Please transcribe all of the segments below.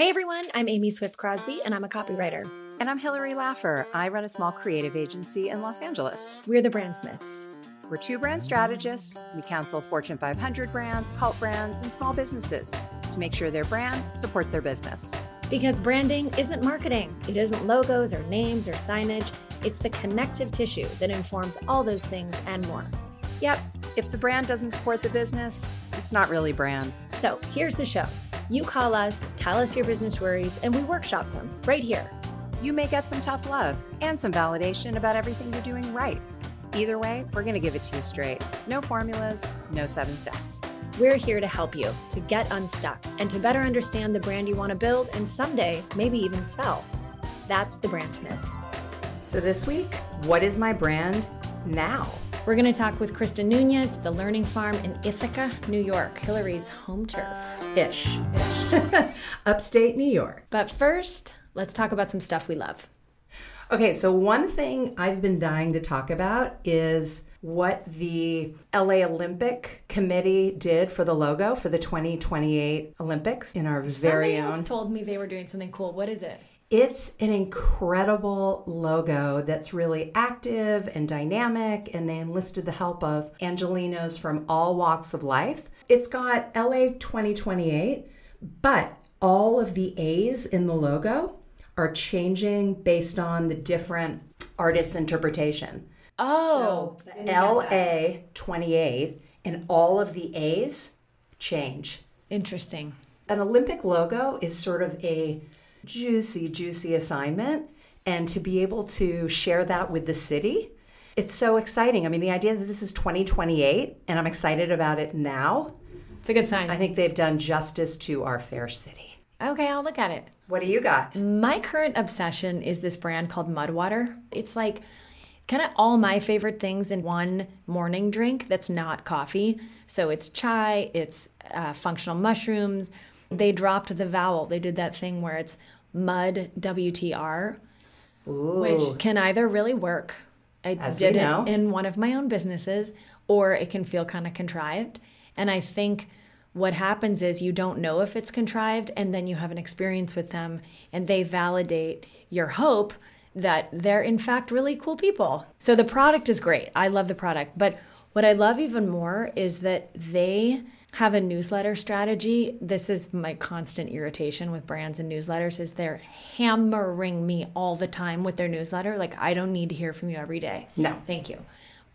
Hey everyone, I'm Amy Swift Crosby and I'm a copywriter. And I'm Hillary Laffer. I run a small creative agency in Los Angeles. We're the Brandsmiths. We're two brand strategists. We counsel Fortune 500 brands, cult brands, and small businesses to make sure their brand supports their business. Because branding isn't marketing, it isn't logos or names or signage, it's the connective tissue that informs all those things and more. Yep, if the brand doesn't support the business, it's not really brand. So here's the show. You call us, tell us your business worries, and we workshop them right here. You may get some tough love and some validation about everything you're doing right. Either way, we're going to give it to you straight. No formulas, no seven steps. We're here to help you to get unstuck and to better understand the brand you want to build and someday maybe even sell. That's the Brandsmiths. So this week, what is my brand now? We're going to talk with Christa Núñez, the Learning Farm in Ithaca, New York, Hillary's home turf. Ish. Ish. Upstate New York. But first, let's talk about some stuff we love. Okay, so one thing I've been dying to talk about is what the LA Olympic Committee did for the logo for the 2028 Olympics in our very Somebody own. else told me they were doing something cool. What is it? It's an incredible logo that's really active and dynamic, and they enlisted the help of Angelenos from all walks of life. It's got LA 2028, but all of the A's in the logo are changing based on the different artist's interpretation. Oh, So LA 28 and all of the A's change. interesting. An Olympic logo is sort of a juicy, juicy assignment. And to be able to share that with the city, it's so exciting. I mean, the idea that this is 2028 and I'm excited about it now, It's a good sign. I think they've done justice to our fair city. okay, I'll look at it. What do you got? My current obsession is this brand called Mudwater. It's like kind of all my favorite things in one morning drink that's not coffee. So it's chai, it's uh, functional mushrooms. They dropped the vowel. They did that thing where it's mud WTR, Ooh. which can either really work. I As did it know. in one of my own businesses, or it can feel kind of contrived. And I think what happens is you don't know if it's contrived, and then you have an experience with them, and they validate your hope that they're in fact really cool people. So the product is great. I love the product. But what I love even more is that they have a newsletter strategy. This is my constant irritation with brands and newsletters is they're hammering me all the time with their newsletter. Like I don't need to hear from you every day. No. Thank you.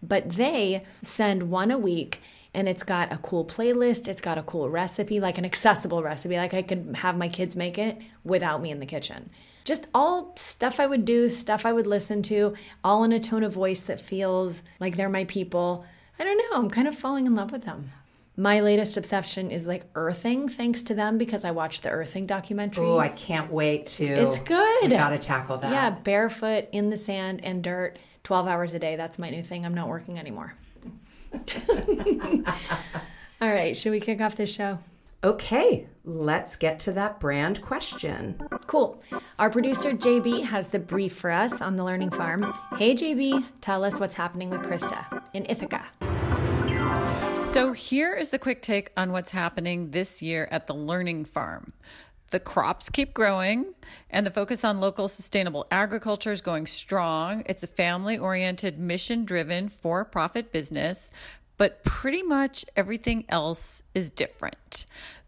But they send one a week and it's got a cool playlist, it's got a cool recipe, like an accessible recipe. Like I could have my kids make it without me in the kitchen. Just all stuff I would do, stuff I would listen to, all in a tone of voice that feels like they're my people. I don't know, I'm kind of falling in love with them. My latest obsession is like earthing, thanks to them because I watched the earthing documentary. Oh, I can't wait to. It's good. Got to tackle that. Yeah, barefoot in the sand and dirt, 12 hours a day. That's my new thing. I'm not working anymore. All right, should we kick off this show? Okay, let's get to that brand question. Cool. Our producer JB has the brief for us on the Learning Farm. Hey JB, tell us what's happening with Christa in Ithaca. So, here is the quick take on what's happening this year at the Learning Farm. The crops keep growing, and the focus on local sustainable agriculture is going strong. It's a family oriented, mission driven, for profit business, but pretty much everything else is different.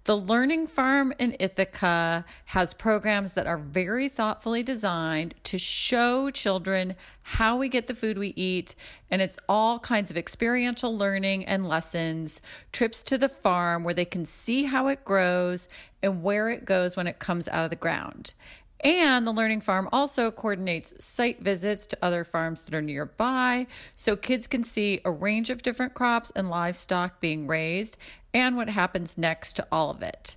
The Learning Farm in Ithaca has programs that are very thoughtfully designed to show children how we get the food we eat. And it's all kinds of experiential learning and lessons, trips to the farm where they can see how it grows and where it goes when it comes out of the ground. And the Learning Farm also coordinates site visits to other farms that are nearby so kids can see a range of different crops and livestock being raised and what happens next to all of it.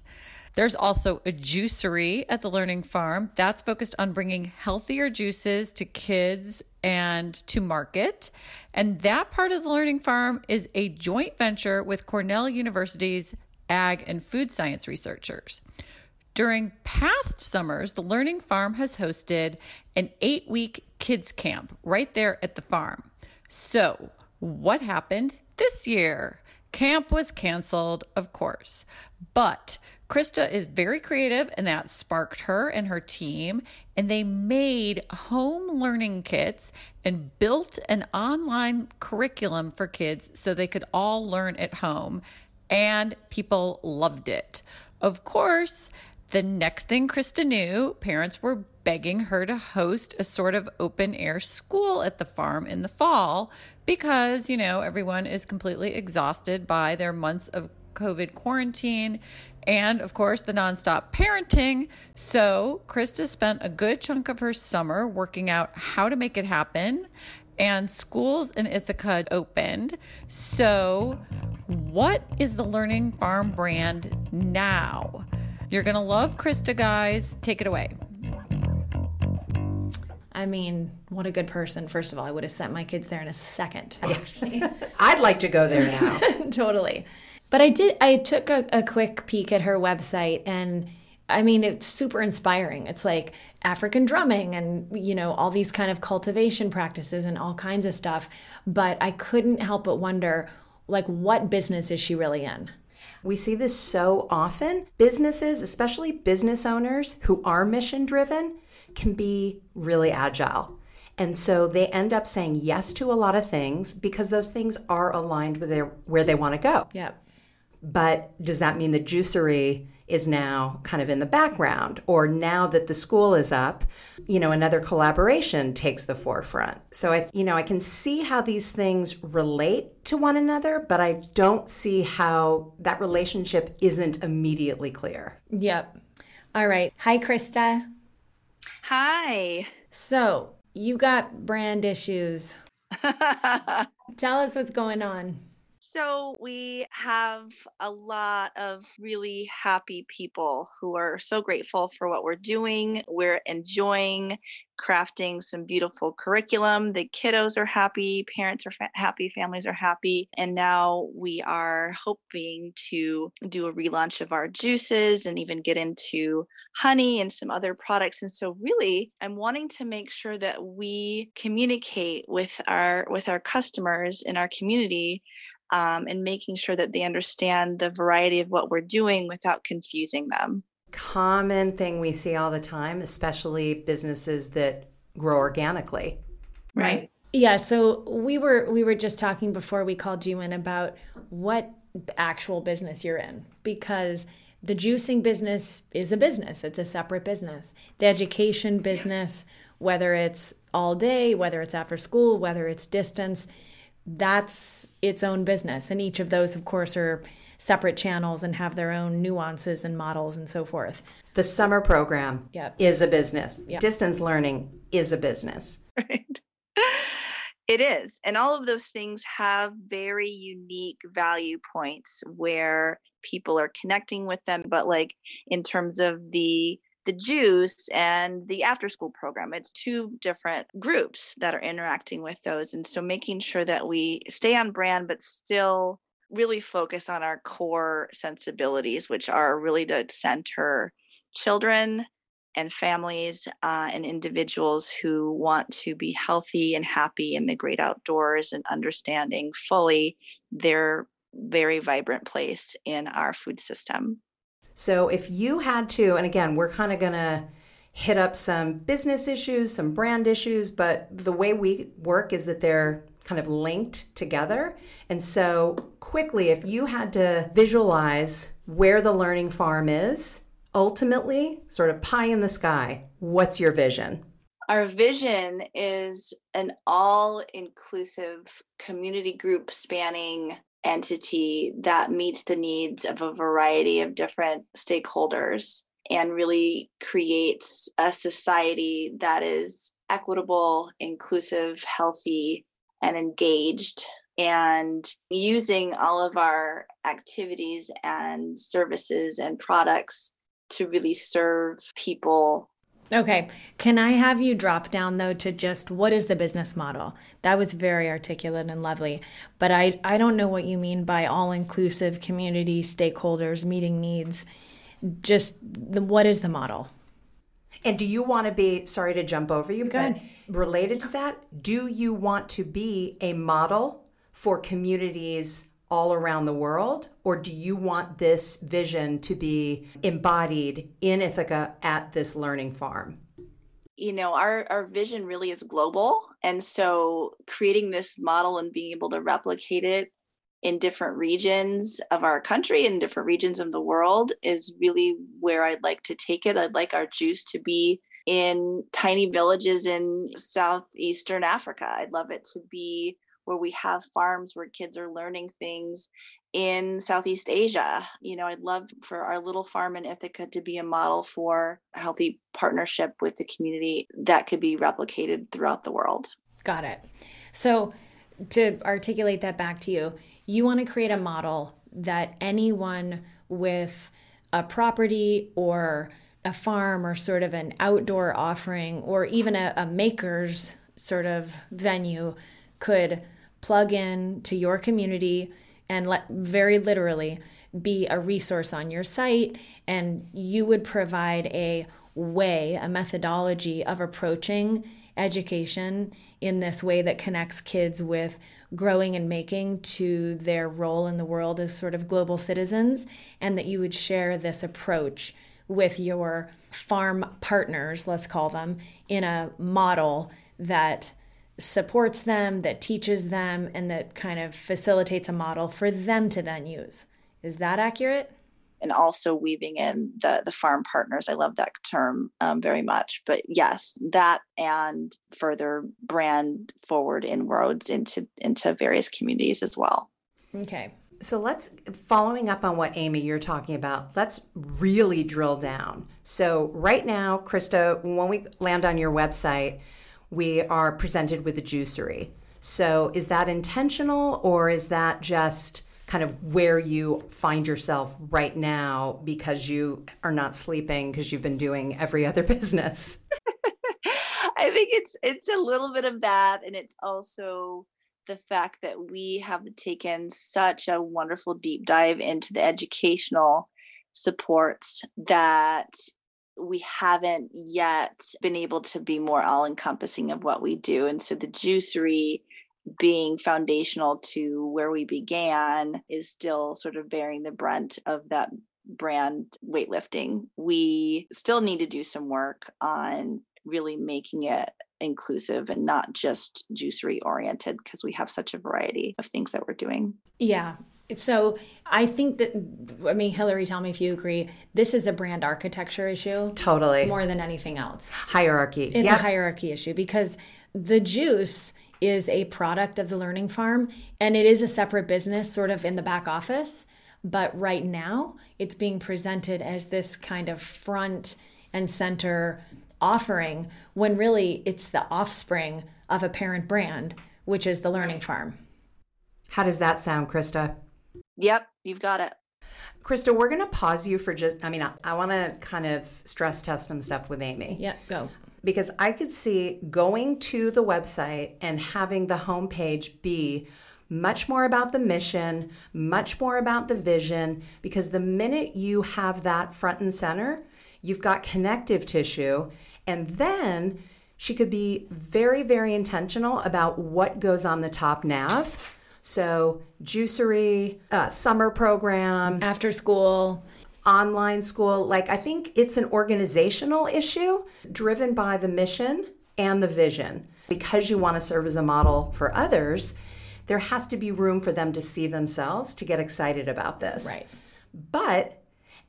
There's also a juicery at the Learning Farm that's focused on bringing healthier juices to kids and to market. And that part of the Learning Farm is a joint venture with Cornell University's ag and food science researchers. During past summers, the Learning Farm has hosted an eight week kids camp right there at the farm. So, what happened this year? Camp was canceled, of course, but Christa is very creative, and that sparked her and her team. And they made home learning kits and built an online curriculum for kids so they could all learn at home. And people loved it. Of course, the next thing Christa knew, parents were begging her to host a sort of open air school at the farm in the fall because, you know, everyone is completely exhausted by their months of COVID quarantine and, of course, the nonstop parenting. So, Christa spent a good chunk of her summer working out how to make it happen. And schools in Ithaca opened. So, what is the Learning Farm brand now? You're going to love Christa, guys. Take it away. I mean, what a good person. First of all, I would have sent my kids there in a second, actually. I'd like to go there now. totally. But I did, I took a, a quick peek at her website and I mean, it's super inspiring. It's like African drumming and, you know, all these kind of cultivation practices and all kinds of stuff. But I couldn't help but wonder, like, what business is she really in? We see this so often. Businesses, especially business owners who are mission driven, can be really agile. And so they end up saying yes to a lot of things because those things are aligned with their, where they want to go. Yep. But does that mean the juicery is now kind of in the background? Or now that the school is up, you know, another collaboration takes the forefront. So I, you know, I can see how these things relate to one another, but I don't see how that relationship isn't immediately clear. Yep. All right. Hi, Christa. Hi. So you got brand issues. Tell us what's going on. So we have a lot of really happy people who are so grateful for what we're doing. We're enjoying crafting some beautiful curriculum. The kiddos are happy, parents are fa- happy, families are happy. And now we are hoping to do a relaunch of our juices and even get into honey and some other products. And so really I'm wanting to make sure that we communicate with our with our customers in our community um, and making sure that they understand the variety of what we're doing without confusing them. Common thing we see all the time, especially businesses that grow organically. Right. Yeah, so we were we were just talking before we called you in about what actual business you're in because the juicing business is a business. It's a separate business. The education business, whether it's all day, whether it's after school, whether it's distance, that's its own business. And each of those, of course, are separate channels and have their own nuances and models and so forth. The summer program Yep. is a business. Yep. Distance learning is a business. Right. It is. And all of those things have very unique value points where people are connecting with them. But like in terms of the the juice and the after school program. It's two different groups that are interacting with those and so making sure that we stay on brand but still really focus on our core sensibilities which are really to center children and families uh, and individuals who want to be healthy and happy in the great outdoors and understanding fully their very vibrant place in our food system So if you had to, and again, we're kind of going to hit up some business issues, some brand issues, but the way we work is that they're kind of linked together. And so, quickly, if you had to visualize where the learning farm is, ultimately, sort of pie in the sky, what's your vision? Our vision is an all inclusive community group spanning entity that meets the needs of a variety of different stakeholders and really creates a society that is equitable, inclusive, healthy, and engaged. And using all of our activities and services and products to really serve people Okay. Can I have you drop down though to just what is the business model? That was very articulate and lovely. But I, I don't know what you mean by all inclusive community stakeholders meeting needs. Just the, what is the model? And do you want to be, sorry to jump over you, but related to that, do you want to be a model for communities all around the world? Or do you want this vision to be embodied in Ithaca at this learning farm? You know, our, our vision really is global. And so creating this model and being able to replicate it in different regions of our country and different regions of the world is really where I'd like to take it. I'd like our juice to be in tiny villages in southeastern Africa. I'd love it to be where we have farms where kids are learning things in Southeast Asia. You know, I'd love for our little farm in Ithaca to be a model for a healthy partnership with the community that could be replicated throughout the world. Got it. So, to articulate that back to you, you want to create a model that anyone with a property or a farm or sort of an outdoor offering or even a, a maker's sort of venue could plug in to your community and let very literally be a resource on your site. And you would provide a way a methodology of approaching education in this way that connects kids with growing and making to their role in the world as sort of global citizens, and that you would share this approach with your farm partners, let's call them, in a model that supports them, that teaches them, and that kind of facilitates a model for them to then use. Is that accurate? and also weaving in the the farm partners. I love that term um, very much. But yes, that and further brand forward inroads into into various communities as well. Okay. So let's following up on what Amy you're talking about. Let's really drill down. So right now, Christa, when we land on your website, we are presented with a juicery. So is that intentional or is that just kind of where you find yourself right now because you are not sleeping because you've been doing every other business? I think it's it's a little bit of that and it's also the fact that we have taken such a wonderful deep dive into the educational supports that we haven't yet been able to be more all encompassing of what we do. And so the juicery being foundational to where we began is still sort of bearing the brunt of that brand weightlifting. We still need to do some work on really making it inclusive and not just juicery oriented because we have such a variety of things that we're doing. Yeah. So I think that I mean Hillary tell me if you agree this is a brand architecture issue. Totally. More than anything else. Hierarchy. It's yep. a hierarchy issue because the juice is a product of the learning farm and it is a separate business sort of in the back office. But right now it's being presented as this kind of front and center offering when really it's the offspring of a parent brand which is the learning farm. How does that sound christa yep you've got it Christa, we're going to pause you for just, I mean, I, I want to kind of stress test some stuff with Amy. Yeah, go because I could see going to the website and having the homepage be much more about the mission, much more about the vision, because the minute you have that front and center, you've got connective tissue. And then she could be very, very intentional about what goes on the top nav. So, juicery, uh, summer program, after school, online school. Like, I think it's an organizational issue driven by the mission and the vision. Because you want to serve as a model for others, there has to be room for them to see themselves to get excited about this. Right. But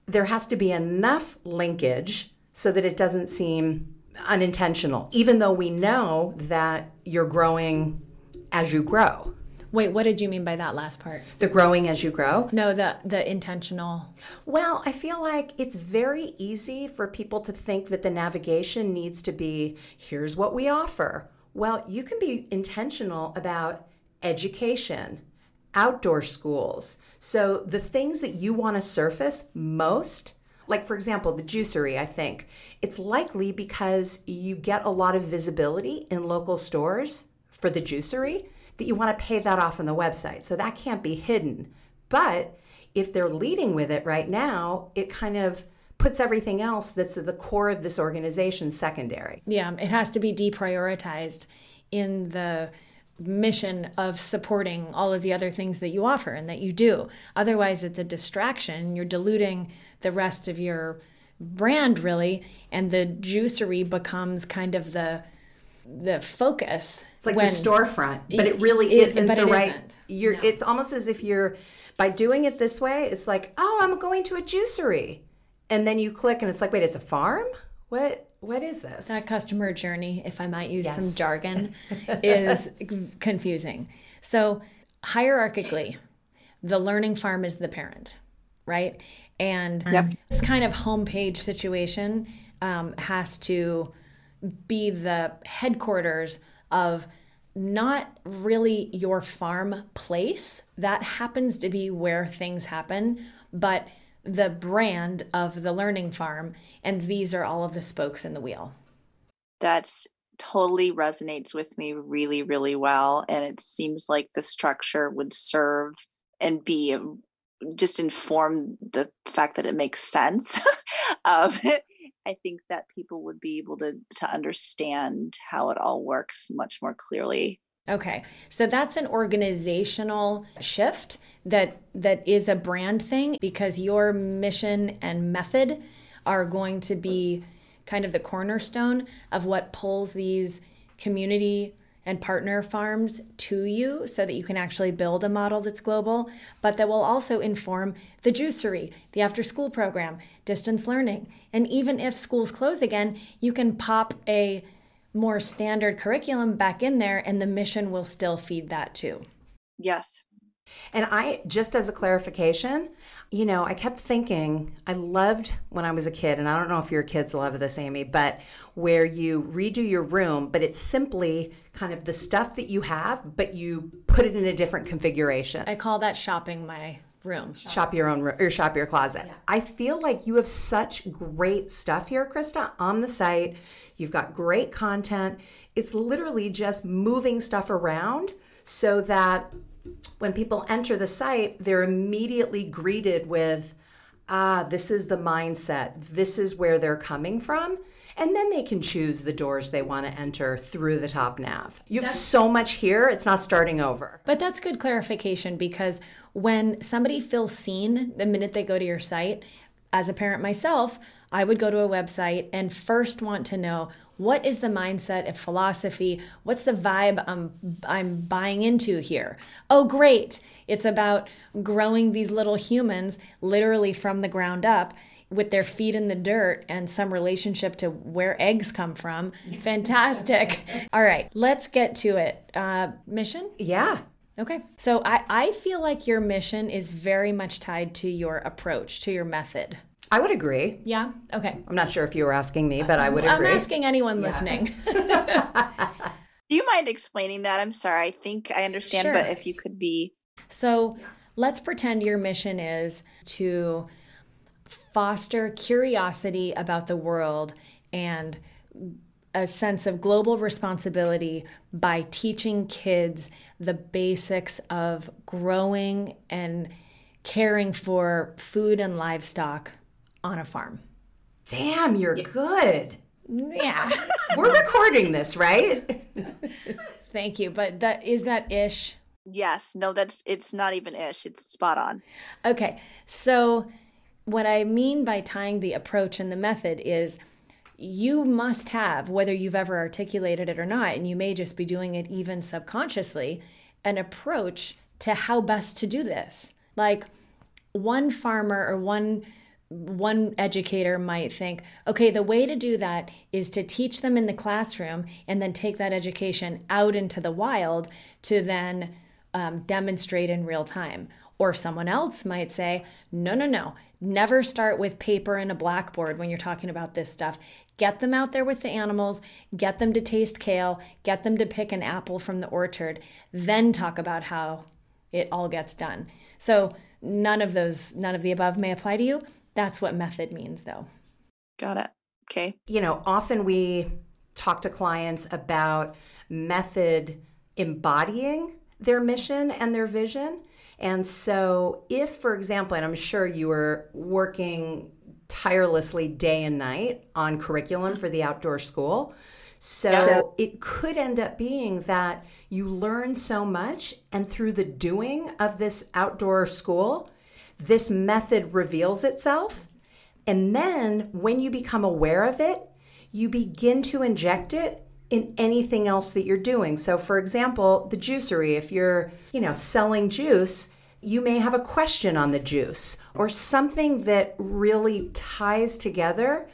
there has to be enough linkage so that it doesn't seem unintentional, even though we know that you're growing as you grow. Wait, what did you mean by that last part? The growing as you grow? No, the the intentional. Well, I feel like it's very easy for people to think that the navigation needs to be here's what we offer. Well, you can be intentional about education, outdoor schools. So the things that you want to surface most like for example the juicery i think it's likely because you get a lot of visibility in local stores for the juicery that you want to pay that off on the website. So that can't be hidden. But if they're leading with it right now, it kind of puts everything else that's at the core of this organization secondary. Yeah, it has to be deprioritized in the mission of supporting all of the other things that you offer and that you do. Otherwise, it's a distraction. You're diluting the rest of your brand really and the juicery becomes kind of the the focus it's like when, the storefront but it really is, isn't the right isn't. you're no. it's almost as if you're by doing it this way it's like oh i'm going to a juicery and then you click and it's like wait it's a farm what what is this that customer journey if i might use yes. some jargon is confusing so hierarchically the learning farm is the parent right and yep. this kind of homepage situation um, has to be the headquarters of not really your farm place. That happens to be where things happen, but the brand of the learning farm. And these are all of the spokes in the wheel. That's totally resonates with me really, really well. And it seems like the structure would serve and be just inform the fact that it makes sense of it i think that people would be able to to understand how it all works much more clearly. Okay so that's an organizational shift that that is a brand thing because your mission and method are going to be kind of the cornerstone of what pulls these community and partner farms to you so that you can actually build a model that's global, but that will also inform the juicery, the after school program, distance learning. And even if schools close again, you can pop a more standard curriculum back in there and the mission will still feed that too. Yes. And I, just as a clarification, you know, I kept thinking, I loved when I was a kid, and I don't know if your kids love this, Amy, but where you redo your room, but it's simply kind of the stuff that you have, but you put it in a different configuration. I call that shopping my room. Shop your own room or shop your closet. Yeah. I feel like you have such great stuff here, Christa, on the site. You've got great content. It's literally just moving stuff around so that when people enter the site, they're immediately greeted with, ah, this is the mindset, this is where they're coming from. And then they can choose the doors they want to enter through the top nav. You have that's, so much here, it's not starting over. But that's good clarification because when somebody feels seen the minute they go to your site, as a parent myself, I would go to a website and first want to know what is the mindset of philosophy? What's the vibe I'm, I'm buying into here? Oh, great. It's about growing these little humans literally from the ground up with their feet in the dirt and some relationship to where eggs come from. Fantastic. All right, let's get to it. Uh, mission? Yeah. Okay. So I, I feel like your mission is very much tied to your approach, to your method. I would agree. Yeah. Okay. I'm not sure if you were asking me, but I would agree. I'm asking anyone yeah. listening. Do you mind explaining that? I'm sorry. I think I understand, sure. but if you could be. So let's pretend your mission is to foster curiosity about the world and a sense of global responsibility by teaching kids the basics of growing and caring for food and livestock on a farm. Damn, you're yeah. good. Yeah. We're recording this, right? Thank you. But that is that ish. Yes. No, that's it's not even ish. It's spot on. Okay. So what I mean by tying the approach and the method is you must have, whether you've ever articulated it or not, and you may just be doing it even subconsciously, an approach to how best to do this. Like one farmer or one one educator might think, okay, the way to do that is to teach them in the classroom and then take that education out into the wild to then um, demonstrate in real time. Or someone else might say, no, no, no, never start with paper and a blackboard when you're talking about this stuff. Get them out there with the animals, get them to taste kale, get them to pick an apple from the orchard, then talk about how it all gets done. So, none of those, none of the above may apply to you that's what method means, though. Got it. Okay. You know, often we talk to clients about method embodying their mission and their vision. And so, if, for example, and I'm sure you were working tirelessly day and night on curriculum for the outdoor school. So it could end up being that you learn so much, and through the doing of this outdoor school, this method reveals itself. And then when you become aware of it, you begin to inject it in anything else that you're doing. So for example, the juicery, if you're, you know, selling juice, you may have a question on the juice or something that really ties together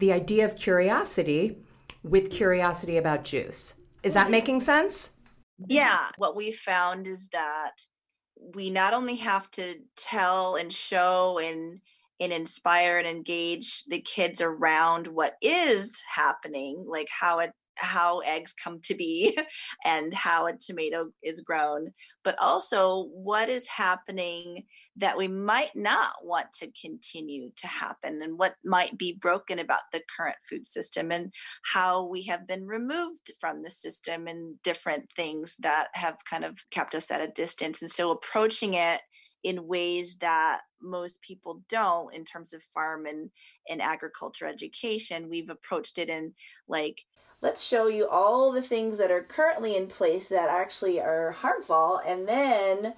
the idea of curiosity with curiosity about juice. Is that making sense? Yeah. What we found is that we not only have to tell and show and and inspire and engage the kids around what is happening, like how it how eggs come to be and how a tomato is grown, but also what is happening that we might not want to continue to happen and what might be broken about the current food system and how we have been removed from the system and different things that have kind of kept us at a distance. And so approaching it in ways that most people don't in terms of farm and, and agriculture education. We've approached it in like let's show you all the things that are currently in place that actually are harmful and then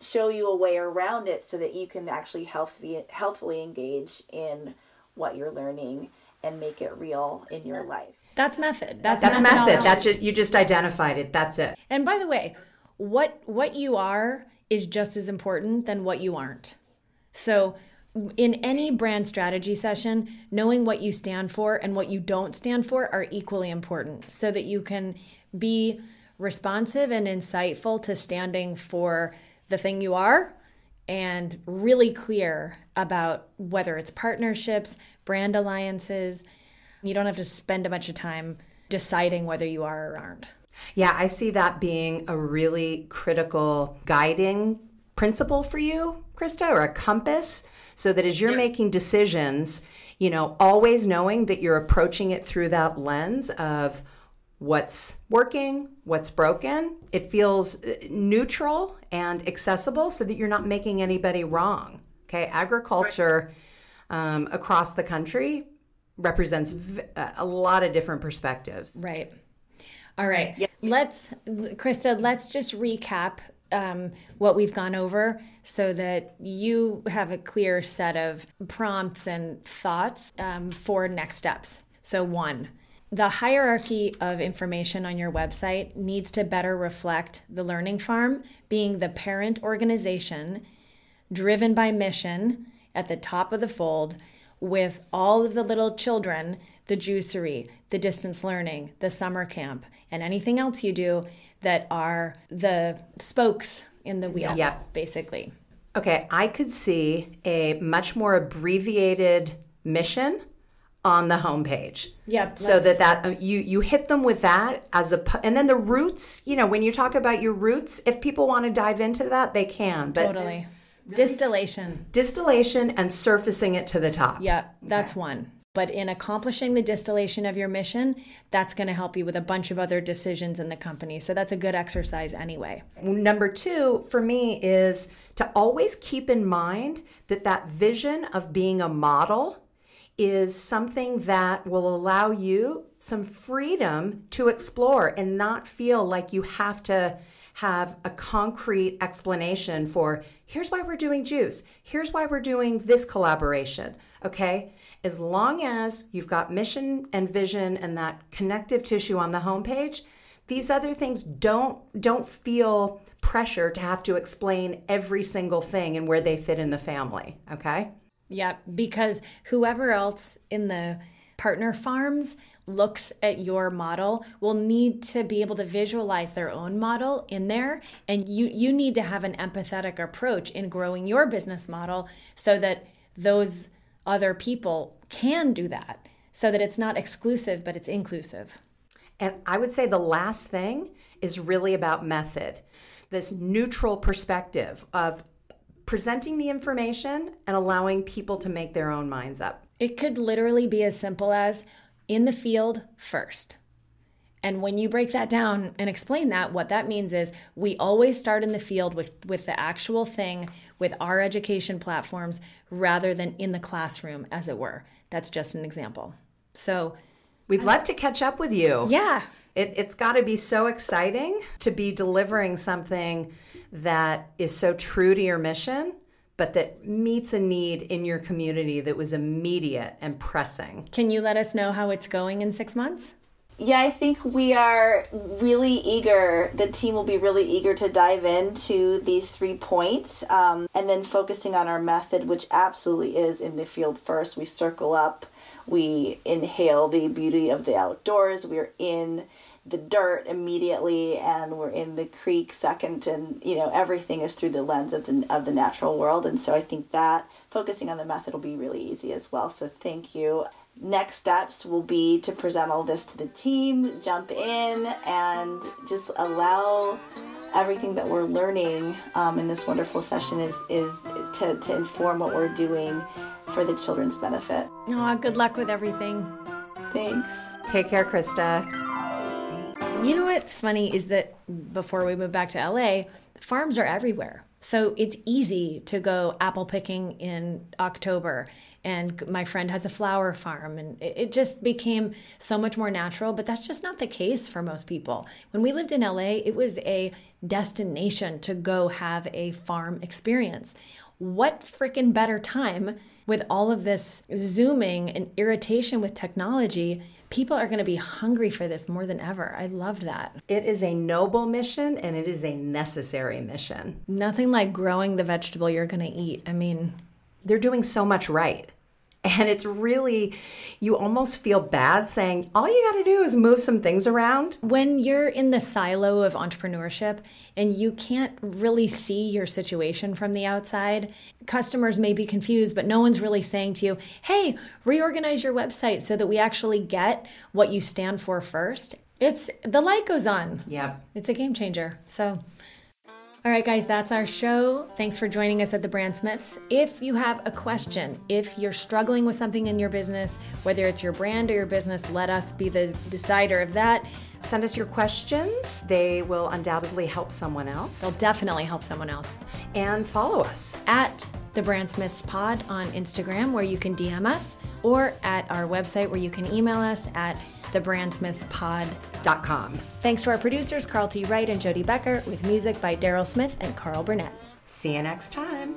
show you a way around it so that you can actually healthfully healthfully engage in what you're learning and make it real in your life. That's method. That's, That's method. That's just you just identified it. That's it. And by the way, what what you are is just as important than what you aren't. So in any brand strategy session, knowing what you stand for and what you don't stand for are equally important so that you can be responsive and insightful to standing for the thing you are and really clear about whether it's partnerships, brand alliances. You don't have to spend a bunch of time deciding whether you are or aren't. Yeah, I see that being a really critical guiding principle for you, Christa, or a compass so that as you're making decisions, you know, always knowing that you're approaching it through that lens of what's working, what's broken. It feels uh, neutral and accessible so that you're not making anybody wrong. Okay, agriculture um, across the country represents v- a lot of different perspectives. Right. All right. Let's, Christa, let's just recap um, what we've gone over so that you have a clear set of prompts and thoughts um, for next steps. So, one, the hierarchy of information on your website needs to better reflect the Learning Farm being the parent organization driven by mission at the top of the fold with all of the little children, the juicery, the distance learning, the summer camp, and anything else you do that are the spokes in the wheel, Yep. basically. Okay, I could see a much more abbreviated mission on the homepage. Yep, So that that uh, you you hit them with that as a and then the roots. You know, when you talk about your roots, if people want to dive into that, they can. But Totally. Distillation. distillation and surfacing it to the top. Yep, that's one. But in accomplishing the distillation of your mission, that's going to help you with a bunch of other decisions in the company. So that's a good exercise anyway. Number two for me is to always keep in mind that that vision of being a model is something that will allow you some freedom to explore and not feel like you have to have a concrete explanation for here's why we're doing juice, here's why we're doing this collaboration. Okay? As long as you've got mission and vision and that connective tissue on the homepage, these other things don't don't feel pressure to have to explain every single thing and where they fit in the family, okay? Yeah, because whoever else in the partner farms looks at your model will need to be able to visualize their own model in there and you you need to have an empathetic approach in growing your business model so that those other people can do that so that it's not exclusive but it's inclusive. And I would say the last thing is really about method. This neutral perspective of presenting the information and allowing people to make their own minds up. It could literally be as simple as in the field first. And when you break that down and explain that, what that means is we always start in the field with, with the actual thing, with our education platforms, rather than in the classroom, as it were. That's just an example. So We'd love to catch up with you. Yeah. It, it's got to be so exciting to be delivering something that is so true to your mission, but that meets a need in your community that was immediate and pressing. Can you let us know how it's going in six months? Yeah, I think we are really eager. The team will be really eager to dive into these three points um, and then focusing on our method, which absolutely is in the field first. We circle up, we inhale the beauty of the outdoors, we're in the dirt immediately and we're in the creek second and you know everything is through the lens of the of the natural world and so I think that focusing on the method will be really easy as well so thank you next steps will be to present all this to the team jump in and just allow everything that we're learning um, in this wonderful session is is to, to inform what we're doing for the children's benefit Oh, good luck with everything. thanks Take care, Christa. You know what's funny is that before we moved back to LA, farms are everywhere. So it's easy to go apple picking in October. And my friend has a flower farm, and it it just became so much more natural. But that's just not the case for most people. When we lived in LA, it was a destination to go have a farm experience. What freaking better time with all of this zooming and irritation with technology? People are going to be hungry for this more than ever. I loved that. It is a noble mission and it is a necessary mission. Nothing like growing the vegetable you're going to eat. I mean, They're doing so much right. And it's really, you almost feel bad saying, all you got to do is move some things around. when you're in the silo of entrepreneurship and you can't really see your situation from the outside, customers may be confused, but no one's really saying to you, hey, reorganize your website so that we actually get what you stand for first. It's the light goes on. Yeah. It's a game changer. So, all right, guys, that's our show. Thanks for joining us at the Brand Smiths. If you have a question, if you're struggling with something in your business, whether it's your brand or your business, let us be the decider of that. Send us your questions. They will undoubtedly help someone else. They'll definitely help someone else. And follow us. At the Brand Smiths Pod on Instagram, where you can DM us, or at our website, where you can email us at thebrandsmithspod.com. Thanks to our producers, Carl T. Wright and Jody Becker, with music by Daryl Smith and Carl Burnett. See you next time.